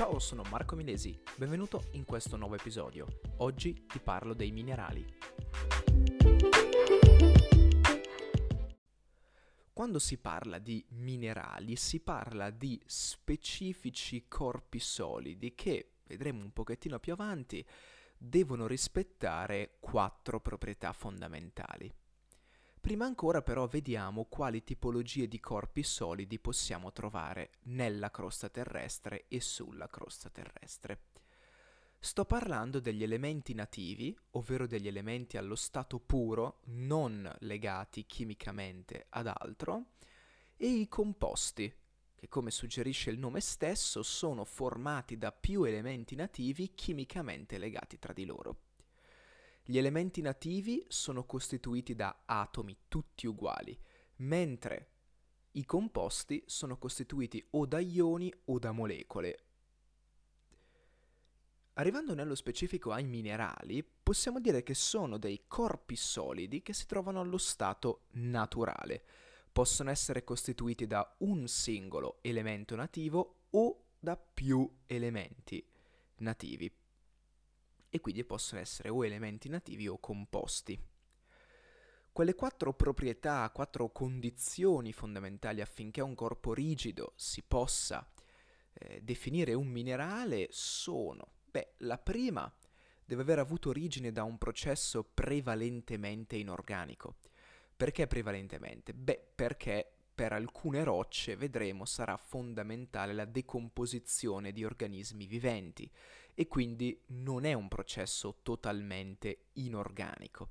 Ciao, sono Marco Milesi, benvenuto in questo nuovo episodio. Oggi ti parlo dei minerali. Quando si parla di minerali si parla di specifici corpi solidi che, vedremo un pochettino più avanti, devono rispettare quattro proprietà fondamentali. Prima ancora però vediamo quali tipologie di corpi solidi possiamo trovare nella crosta terrestre e sulla crosta terrestre. Sto parlando degli elementi nativi, ovvero degli elementi allo stato puro, non legati chimicamente ad altro, e i composti, che come suggerisce il nome stesso sono formati da più elementi nativi chimicamente legati tra di loro. Gli elementi nativi sono costituiti da atomi tutti uguali, mentre i composti sono costituiti o da ioni o da molecole. Arrivando nello specifico ai minerali, possiamo dire che sono dei corpi solidi che si trovano allo stato naturale. Possono essere costituiti da un singolo elemento nativo o da più elementi nativi e quindi possono essere o elementi nativi o composti. Quelle quattro proprietà, quattro condizioni fondamentali affinché un corpo rigido si possa eh, definire un minerale sono, beh, la prima deve aver avuto origine da un processo prevalentemente inorganico. Perché prevalentemente? Beh, perché per alcune rocce, vedremo, sarà fondamentale la decomposizione di organismi viventi e quindi non è un processo totalmente inorganico.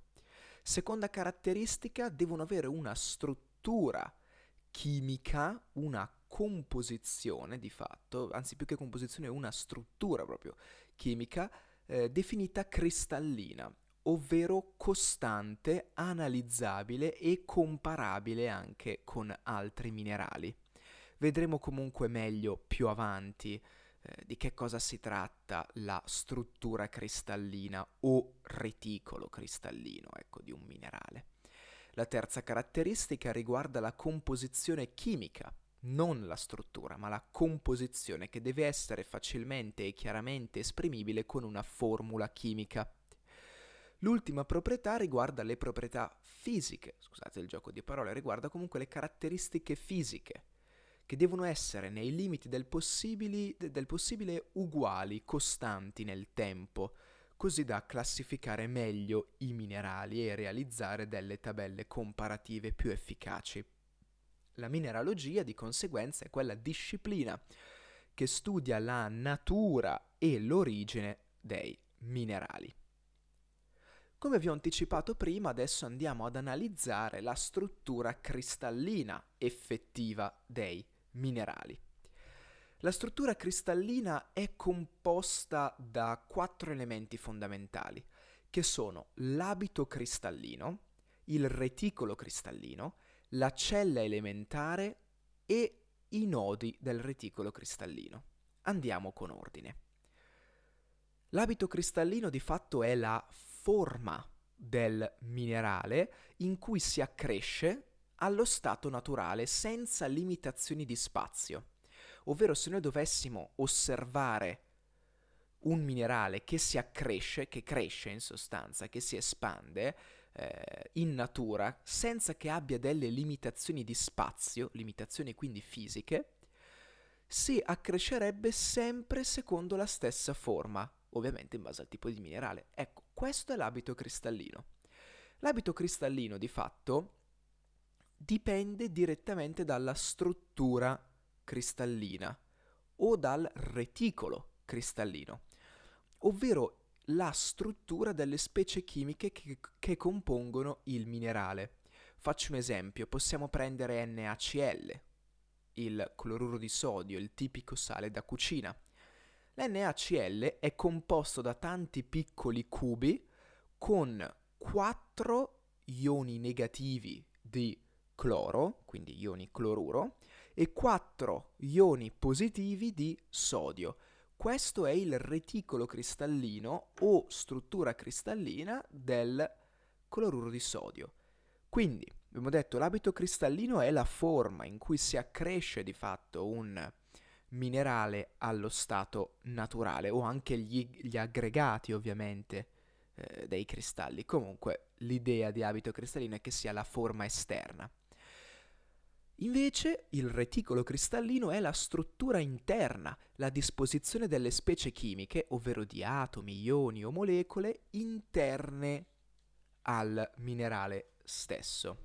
Seconda caratteristica, devono avere una struttura chimica, una composizione di fatto, anzi più che composizione, una struttura proprio chimica eh, definita cristallina, ovvero costante, analizzabile e comparabile anche con altri minerali. Vedremo comunque meglio più avanti eh, di che cosa si tratta la struttura cristallina o reticolo cristallino, ecco, di un minerale. La terza caratteristica riguarda la composizione chimica, non la struttura, ma la composizione che deve essere facilmente e chiaramente esprimibile con una formula chimica. L'ultima proprietà riguarda le proprietà fisiche, scusate il gioco di parole, riguarda comunque le caratteristiche fisiche, che devono essere nei limiti del, del possibile uguali, costanti nel tempo, così da classificare meglio i minerali e realizzare delle tabelle comparative più efficaci. La mineralogia di conseguenza è quella disciplina che studia la natura e l'origine dei minerali. Come vi ho anticipato prima, adesso andiamo ad analizzare la struttura cristallina effettiva dei minerali. La struttura cristallina è composta da quattro elementi fondamentali, che sono l'abito cristallino, il reticolo cristallino, la cella elementare e i nodi del reticolo cristallino. Andiamo con ordine. L'abito cristallino di fatto è la forma del minerale in cui si accresce allo stato naturale senza limitazioni di spazio. Ovvero se noi dovessimo osservare un minerale che si accresce, che cresce in sostanza, che si espande eh, in natura senza che abbia delle limitazioni di spazio, limitazioni quindi fisiche, si accrescerebbe sempre secondo la stessa forma, ovviamente in base al tipo di minerale. Ecco, questo è l'abito cristallino. L'abito cristallino di fatto dipende direttamente dalla struttura cristallina o dal reticolo cristallino, ovvero la struttura delle specie chimiche che, che compongono il minerale. Faccio un esempio, possiamo prendere NaCl, il cloruro di sodio, il tipico sale da cucina. L'NaCl è composto da tanti piccoli cubi con quattro ioni negativi di cloro, quindi ioni cloruro, e quattro ioni positivi di sodio. Questo è il reticolo cristallino o struttura cristallina del cloruro di sodio. Quindi, abbiamo detto, l'abito cristallino è la forma in cui si accresce di fatto un minerale allo stato naturale o anche gli, gli aggregati ovviamente eh, dei cristalli. Comunque l'idea di abito cristallino è che sia la forma esterna. Invece il reticolo cristallino è la struttura interna, la disposizione delle specie chimiche, ovvero di atomi, ioni o molecole interne al minerale stesso.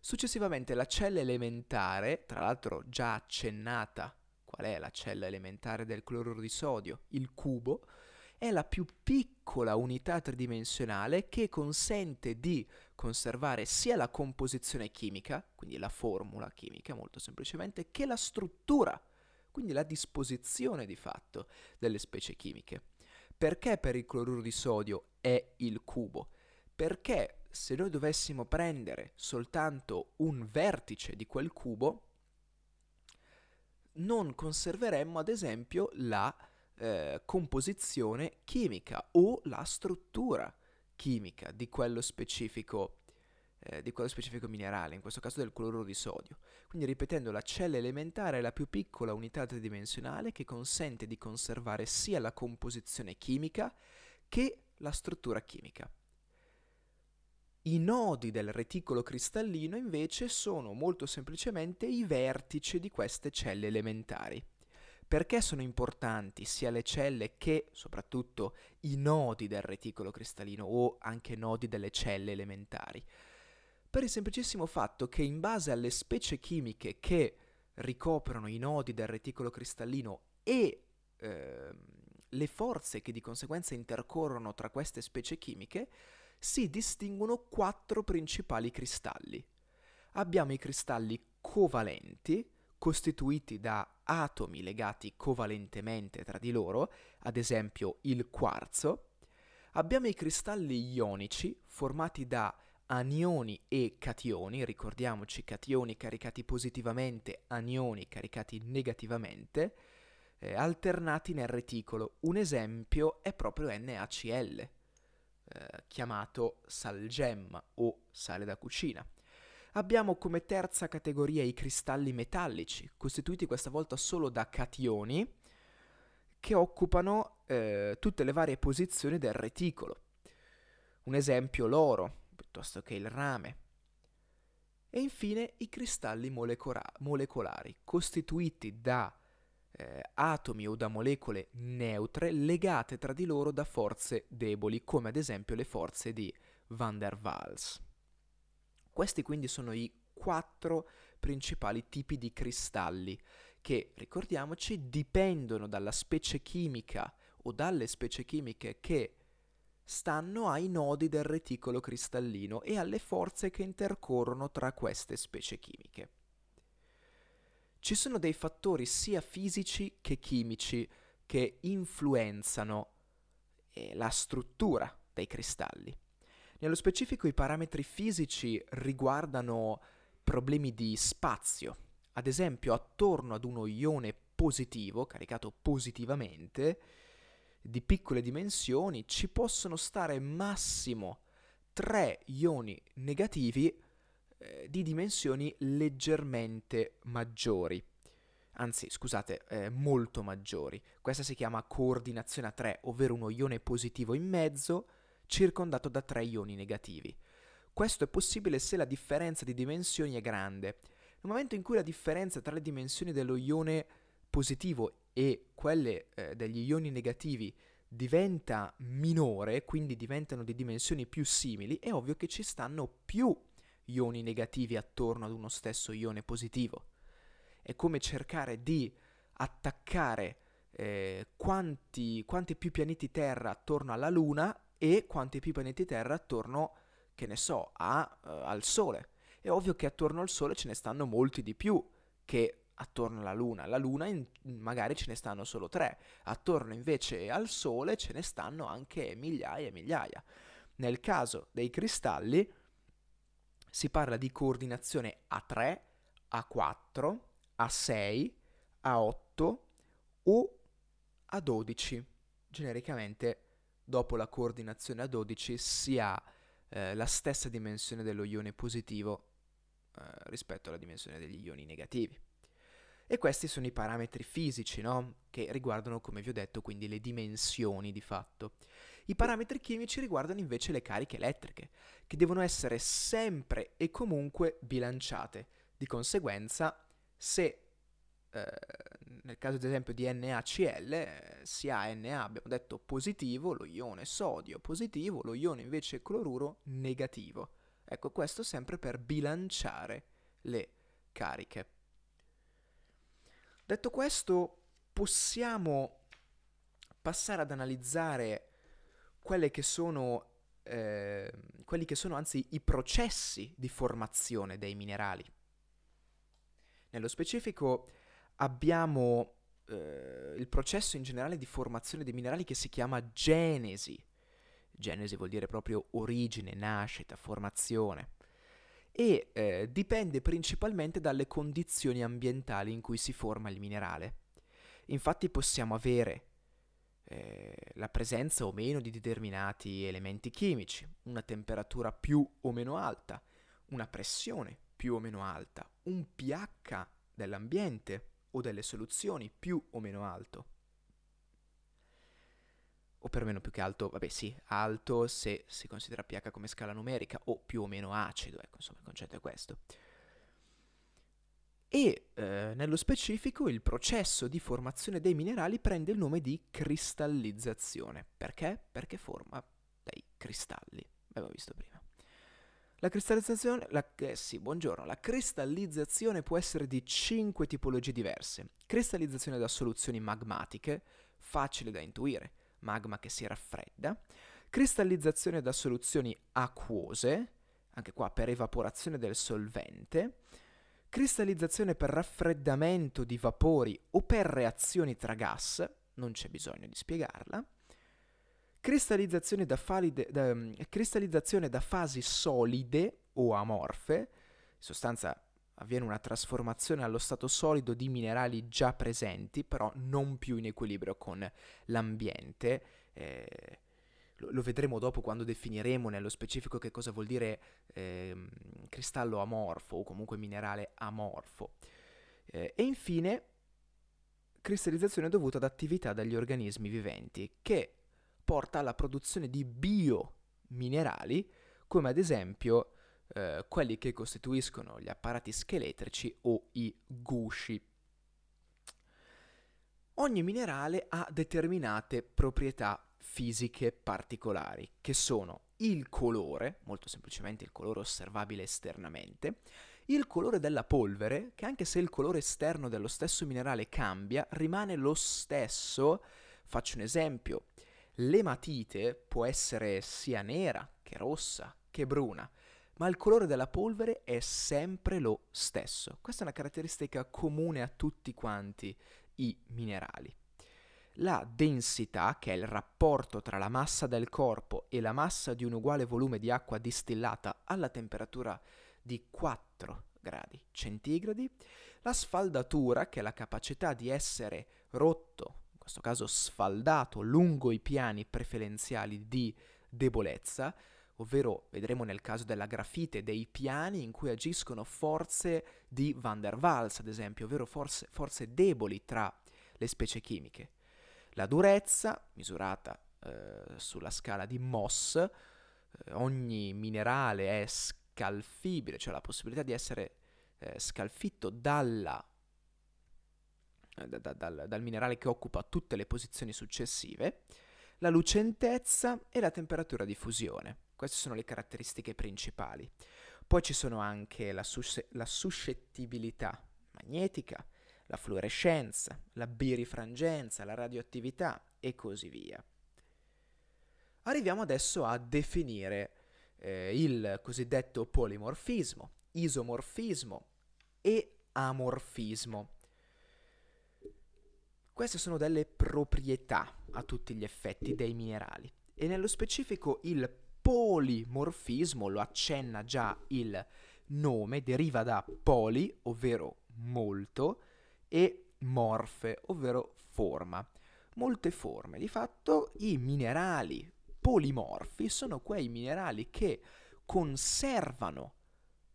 Successivamente la cella elementare, tra l'altro già accennata, qual è la cella elementare del cloruro di sodio? Il cubo, è la più piccola unità tridimensionale che consente di conservare sia la composizione chimica, quindi la formula chimica molto semplicemente, che la struttura, quindi la disposizione di fatto delle specie chimiche. Perché per il cloruro di sodio è il cubo? Perché se noi dovessimo prendere soltanto un vertice di quel cubo, non conserveremmo ad esempio la eh, composizione chimica o la struttura chimica di quello specifico eh, di quello specifico minerale, in questo caso del cloruro di sodio. Quindi ripetendo, la cella elementare è la più piccola unità tridimensionale che consente di conservare sia la composizione chimica che la struttura chimica. I nodi del reticolo cristallino invece sono molto semplicemente i vertici di queste celle elementari. Perché sono importanti sia le celle che soprattutto i nodi del reticolo cristallino o anche nodi delle celle elementari? Per il semplicissimo fatto che in base alle specie chimiche che ricoprono i nodi del reticolo cristallino e eh, le forze che di conseguenza intercorrono tra queste specie chimiche, si distinguono quattro principali cristalli. Abbiamo i cristalli covalenti, costituiti da atomi legati covalentemente tra di loro, ad esempio il quarzo. Abbiamo i cristalli ionici, formati da anioni e cationi, ricordiamoci cationi caricati positivamente, anioni caricati negativamente, eh, alternati nel reticolo. Un esempio è proprio NaCl eh, chiamato salgemma o sale da cucina. Abbiamo come terza categoria i cristalli metallici, costituiti questa volta solo da cationi, che occupano eh, tutte le varie posizioni del reticolo. Un esempio l'oro, piuttosto che il rame. E infine i cristalli molecola- molecolari, costituiti da eh, atomi o da molecole neutre legate tra di loro da forze deboli, come ad esempio le forze di Van der Waals. Questi quindi sono i quattro principali tipi di cristalli che, ricordiamoci, dipendono dalla specie chimica o dalle specie chimiche che stanno ai nodi del reticolo cristallino e alle forze che intercorrono tra queste specie chimiche ci sono dei fattori sia fisici che chimici che influenzano eh, la struttura dei cristalli. Nello specifico i parametri fisici riguardano problemi di spazio. Ad esempio, attorno ad uno ione positivo, caricato positivamente, di piccole dimensioni, ci possono stare massimo tre ioni negativi eh, di dimensioni leggermente maggiori. Anzi, scusate, eh, molto maggiori. Questa si chiama coordinazione a tre, ovvero uno ione positivo in mezzo circondato da tre ioni negativi. Questo è possibile se la differenza di dimensioni è grande. Nel momento in cui la differenza tra le dimensioni dello ione positivo e quelle eh, degli ioni negativi diventa minore, quindi diventano di dimensioni più simili, è ovvio che ci stanno più ioni negativi attorno ad uno stesso ione positivo. È come cercare di attaccare eh, quanti, quanti più pianeti Terra attorno alla Luna e quanti più pianeti Terra attorno, che ne so, a, uh, al Sole. È ovvio che attorno al Sole ce ne stanno molti di più che attorno alla Luna. La Luna in, magari ce ne stanno solo tre, attorno invece al Sole ce ne stanno anche migliaia e migliaia. Nel caso dei cristalli, si parla di coordinazione A3, A4, A6, A8 o A12. Genericamente, dopo la coordinazione A12 si ha eh, la stessa dimensione dello ione positivo eh, rispetto alla dimensione degli ioni negativi. E questi sono i parametri fisici, no? Che riguardano, come vi ho detto, quindi le dimensioni di fatto. I parametri chimici riguardano invece le cariche elettriche, che devono essere sempre e comunque bilanciate. Di conseguenza, se eh, nel caso ad esempio di NaCl, eh, si ha Na, abbiamo detto positivo, lo ione sodio positivo, lo ione invece cloruro negativo. Ecco, questo sempre per bilanciare le cariche. Detto questo, possiamo passare ad analizzare che sono, eh, quelli che sono anzi i processi di formazione dei minerali. Nello specifico abbiamo eh, il processo in generale di formazione dei minerali che si chiama genesi. Genesi vuol dire proprio origine, nascita, formazione. E eh, dipende principalmente dalle condizioni ambientali in cui si forma il minerale. Infatti possiamo avere eh, la presenza o meno di determinati elementi chimici, una temperatura più o meno alta, una pressione più o meno alta, un pH dell'ambiente o delle soluzioni più o meno alto. O perlomeno più che alto, vabbè sì, alto se si considera pH come scala numerica o più o meno acido, ecco insomma il concetto è questo. E eh, nello specifico il processo di formazione dei minerali prende il nome di cristallizzazione. Perché? Perché forma dei cristalli, abbiamo visto prima. La cristallizzazione, la, eh sì, la cristallizzazione può essere di cinque tipologie diverse. Cristallizzazione da soluzioni magmatiche, facile da intuire, magma che si raffredda. Cristallizzazione da soluzioni acquose, anche qua per evaporazione del solvente. Cristallizzazione per raffreddamento di vapori o per reazioni tra gas, non c'è bisogno di spiegarla cristallizzazione da, falide, da, mm, cristallizzazione da fasi solide o amorfe, in sostanza avviene una trasformazione allo stato solido di minerali già presenti, però non più in equilibrio con l'ambiente. Eh, lo, lo, vedremo dopo quando definiremo nello specifico che cosa vuol dire eh, cristallo amorfo o comunque minerale amorfo. Eh, e infine, cristallizzazione dovuta ad attività degli organismi viventi, che porta alla produzione di biominerali, come ad esempio eh, quelli che costituiscono gli apparati scheletrici o i gusci. Ogni minerale ha determinate proprietà fisiche particolari, che sono il colore, molto semplicemente il colore osservabile esternamente, il colore della polvere, che anche se il colore esterno dello stesso minerale cambia, rimane lo stesso. Faccio un esempio, L'ematite può essere sia nera che rossa che bruna, ma il colore della polvere è sempre lo stesso. Questa è una caratteristica comune a tutti quanti i minerali. La densità, che è il rapporto tra la massa del corpo e la massa di un uguale volume di acqua distillata alla temperatura di 4 gradi centigradi, la sfaldatura, che è la capacità di essere rotto questo caso sfaldato lungo i piani preferenziali di debolezza, ovvero vedremo nel caso della grafite dei piani in cui agiscono forze di Van der Waals, ad esempio, ovvero forze, forze deboli tra le specie chimiche. La durezza, misurata eh, sulla scala di Moss, eh, ogni minerale è scalfibile, cioè la possibilità di essere eh, scalfitto dalla eh, da, dal, dal minerale che occupa tutte le posizioni successive, la lucentezza e la temperatura di fusione. Queste sono le caratteristiche principali. Poi ci sono anche la, sus- la suscettibilità magnetica, la fluorescenza, la birifrangenza, la radioattività e così via. Arriviamo adesso a definire eh, il cosiddetto polimorfismo, isomorfismo e amorfismo. Queste sono delle proprietà a tutti gli effetti dei minerali e nello specifico il polimorfismo, lo accenna già il nome, deriva da poli, ovvero molto, e morfe, ovvero forma. Molte forme. Di fatto i minerali polimorfi sono quei minerali che conservano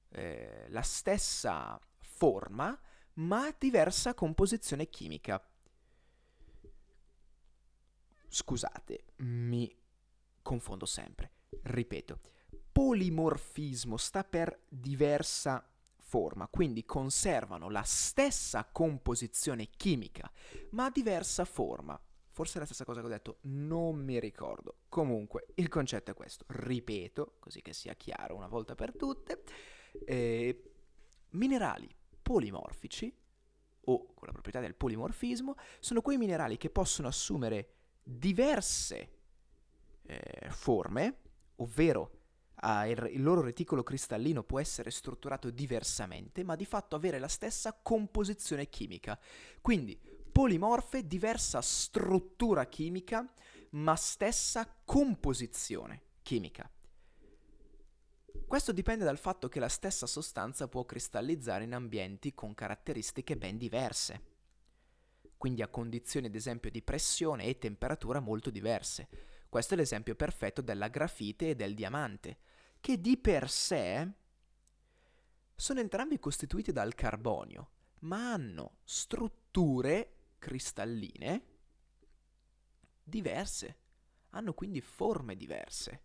eh, la stessa forma, ma diversa composizione chimica. Scusate, mi confondo sempre. Ripeto, polimorfismo sta per diversa forma, quindi conservano la stessa composizione chimica, ma diversa forma. Forse è la stessa cosa che ho detto, non mi ricordo. Comunque, il concetto è questo. Ripeto, così che sia chiaro una volta per tutte. Eh, minerali polimorfici, o con la proprietà del polimorfismo, sono quei minerali che possono assumere diverse eh, forme, ovvero ah, il, il loro reticolo cristallino può essere strutturato diversamente, ma di fatto avere la stessa composizione chimica. Quindi polimorfe, diversa struttura chimica, ma stessa composizione chimica. Questo dipende dal fatto che la stessa sostanza può cristallizzare in ambienti con caratteristiche ben diverse, quindi a condizioni ad esempio di pressione e temperatura molto diverse. Questo è l'esempio perfetto della grafite e del diamante, che di per sé sono entrambi costituiti dal carbonio, ma hanno strutture cristalline diverse, hanno quindi forme diverse.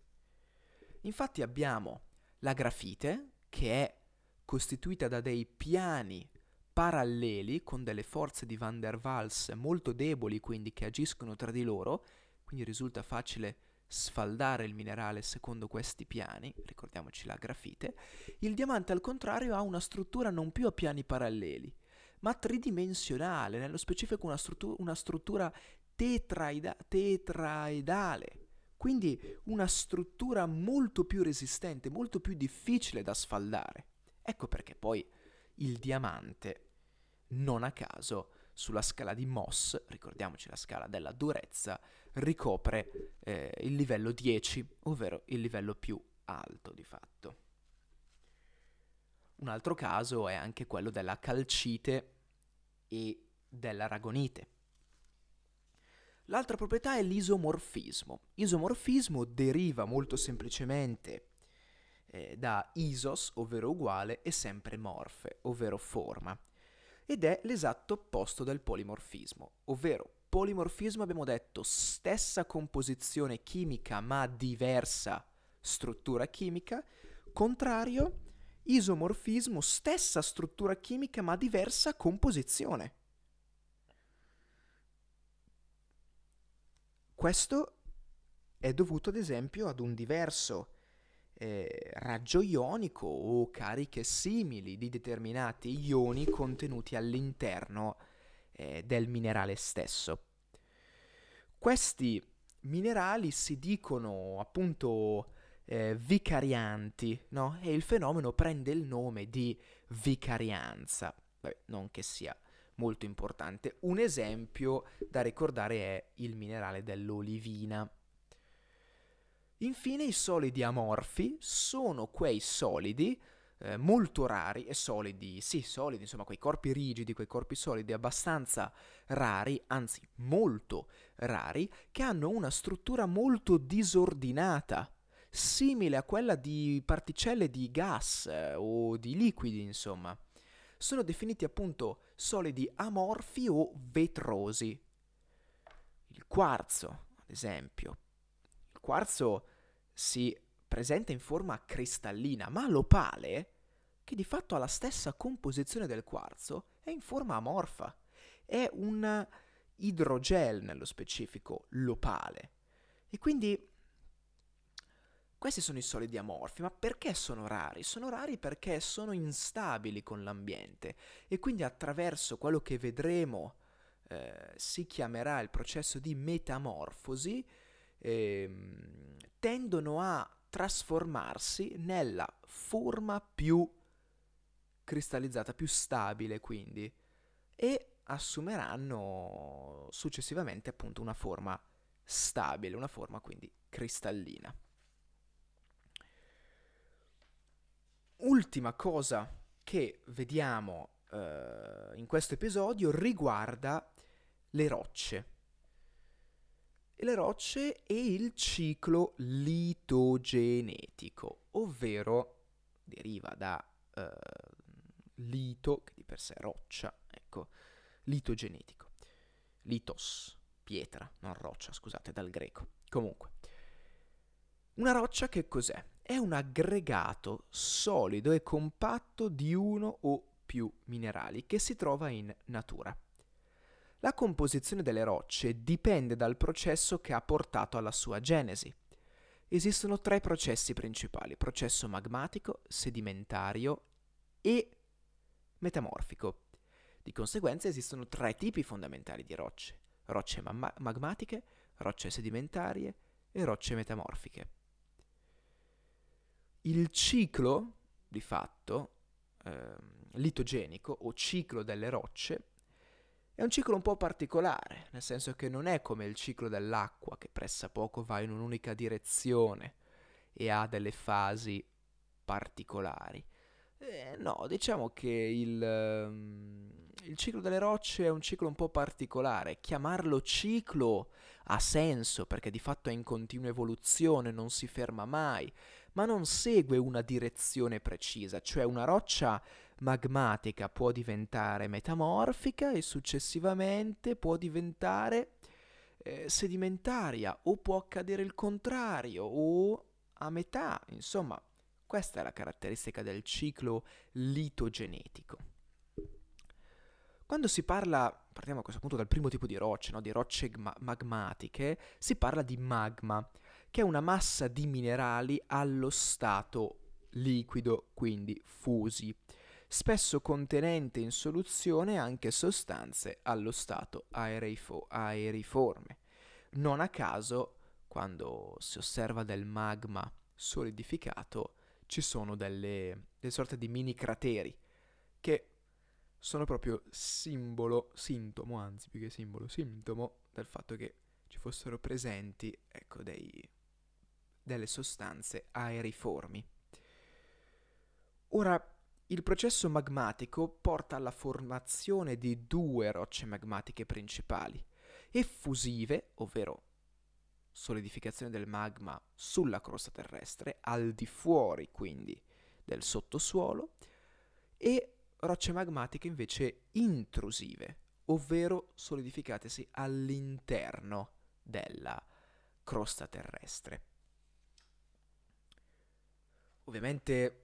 Infatti abbiamo la grafite, che è costituita da dei piani paralleli con delle forze di Van der Waals molto deboli, quindi che agiscono tra di loro, quindi risulta facile sfaldare il minerale secondo questi piani, ricordiamoci la grafite, il diamante al contrario ha una struttura non più a piani paralleli, ma tridimensionale, nello specifico una, struttu- una struttura tetraida- tetraedale, quindi una struttura molto più resistente, molto più difficile da sfaldare. Ecco perché poi il diamante, non a caso, sulla scala di Moss, ricordiamoci la scala della durezza, ricopre eh, il livello 10, ovvero il livello più alto di fatto. Un altro caso è anche quello della calcite e dell'aragonite. L'altra proprietà è l'isomorfismo. Isomorfismo deriva molto semplicemente eh, da isos, ovvero uguale, e sempre morfe, ovvero forma ed è l'esatto opposto del polimorfismo, ovvero polimorfismo abbiamo detto stessa composizione chimica ma diversa struttura chimica, contrario isomorfismo stessa struttura chimica ma diversa composizione. Questo è dovuto ad esempio ad un diverso eh, raggio ionico o cariche simili di determinati ioni contenuti all'interno eh, del minerale stesso. Questi minerali si dicono appunto eh, vicarianti, no? E il fenomeno prende il nome di vicarianza. Beh, non che sia molto importante. Un esempio da ricordare è il minerale dell'olivina. Infine i solidi amorfi sono quei solidi eh, molto rari e solidi, sì, solidi, insomma, quei corpi rigidi, quei corpi solidi abbastanza rari, anzi molto rari, che hanno una struttura molto disordinata, simile a quella di particelle di gas eh, o di liquidi, insomma. Sono definiti appunto solidi amorfi o vetrosi. Il quarzo, ad esempio. Il quarzo si presenta in forma cristallina, ma l'opale, che di fatto ha la stessa composizione del quarzo, è in forma amorfa. È un idrogel nello specifico, l'opale. E quindi questi sono i solidi amorfi, ma perché sono rari? Sono rari perché sono instabili con l'ambiente e quindi attraverso quello che vedremo eh, si chiamerà il processo di metamorfosi, eh, tendono a trasformarsi nella forma più cristallizzata, più stabile quindi, e assumeranno successivamente appunto una forma stabile, una forma quindi cristallina. Ultima cosa che vediamo uh, in questo episodio riguarda le rocce le rocce e il ciclo litogenetico, ovvero deriva da uh, lito, che di per sé è roccia, ecco, litogenetico. Litos, pietra, non roccia, scusate, dal greco. Comunque, una roccia che cos'è? È un aggregato solido e compatto di uno o più minerali che si trova in natura. La composizione delle rocce dipende dal processo che ha portato alla sua genesi. Esistono tre processi principali, processo magmatico, sedimentario e metamorfico. Di conseguenza esistono tre tipi fondamentali di rocce, rocce ma- magmatiche, rocce sedimentarie e rocce metamorfiche. Il ciclo, di fatto, eh, litogenico o ciclo delle rocce è un ciclo un po' particolare, nel senso che non è come il ciclo dell'acqua che pressa poco va in un'unica direzione e ha delle fasi particolari. Eh, no, diciamo che il, um, il ciclo delle rocce è un ciclo un po' particolare. Chiamarlo ciclo ha senso perché di fatto è in continua evoluzione, non si ferma mai, ma non segue una direzione precisa, cioè una roccia magmatica può diventare metamorfica e successivamente può diventare eh, sedimentaria o può accadere il contrario o a metà, insomma, questa è la caratteristica del ciclo litogenetico. Quando si parla, partiamo a questo punto dal primo tipo di rocce, no? di rocce magmatiche, si parla di magma, che è una massa di minerali allo stato liquido, quindi fusi spesso contenente in soluzione anche sostanze allo stato aerifo- aeriforme. Non a caso, quando si osserva del magma solidificato, ci sono delle, delle sorte di mini crateri che sono proprio simbolo, sintomo, anzi più che simbolo, sintomo del fatto che ci fossero presenti, ecco, dei, delle sostanze aeriformi. Ora, il processo magmatico porta alla formazione di due rocce magmatiche principali, effusive, ovvero solidificazione del magma sulla crosta terrestre, al di fuori quindi del sottosuolo, e rocce magmatiche invece intrusive, ovvero solidificatesi all'interno della crosta terrestre. Ovviamente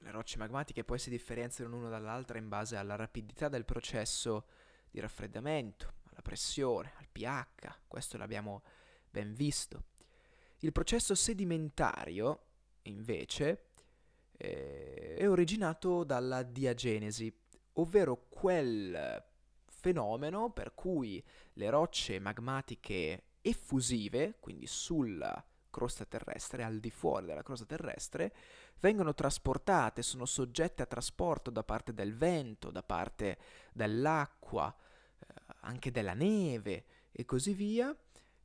le rocce magmatiche poi si differenziano l'una dall'altra in base alla rapidità del processo di raffreddamento, alla pressione, al pH, questo l'abbiamo ben visto. Il processo sedimentario, invece, eh, è originato dalla diagenesi, ovvero quel fenomeno per cui le rocce magmatiche effusive, quindi sulla crosta terrestre, al di fuori della crosta terrestre, vengono trasportate, sono soggette a trasporto da parte del vento, da parte dell'acqua, eh, anche della neve e così via,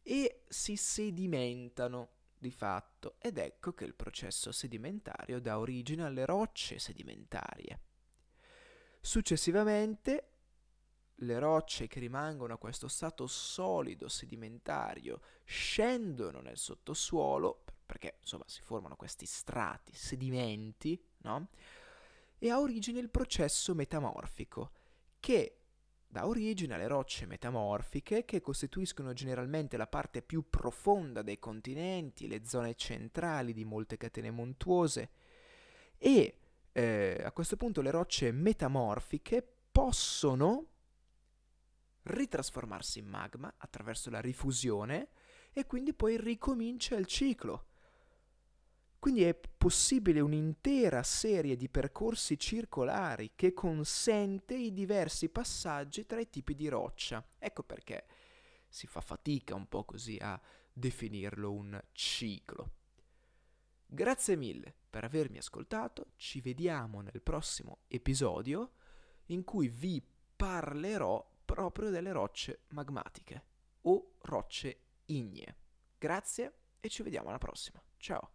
e si sedimentano di fatto ed ecco che il processo sedimentario dà origine alle rocce sedimentarie. Successivamente le rocce che rimangono a questo stato solido sedimentario scendono nel sottosuolo perché insomma si formano questi strati, sedimenti, no? E ha origine il processo metamorfico, che dà origine alle rocce metamorfiche che costituiscono generalmente la parte più profonda dei continenti, le zone centrali di molte catene montuose e eh, a questo punto le rocce metamorfiche possono ritrasformarsi in magma attraverso la rifusione e quindi poi ricomincia il ciclo. Quindi è possibile un'intera serie di percorsi circolari che consente i diversi passaggi tra i tipi di roccia. Ecco perché si fa fatica un po' così a definirlo un ciclo. Grazie mille per avermi ascoltato, ci vediamo nel prossimo episodio in cui vi parlerò proprio delle rocce magmatiche o rocce ignee. Grazie e ci vediamo alla prossima. Ciao!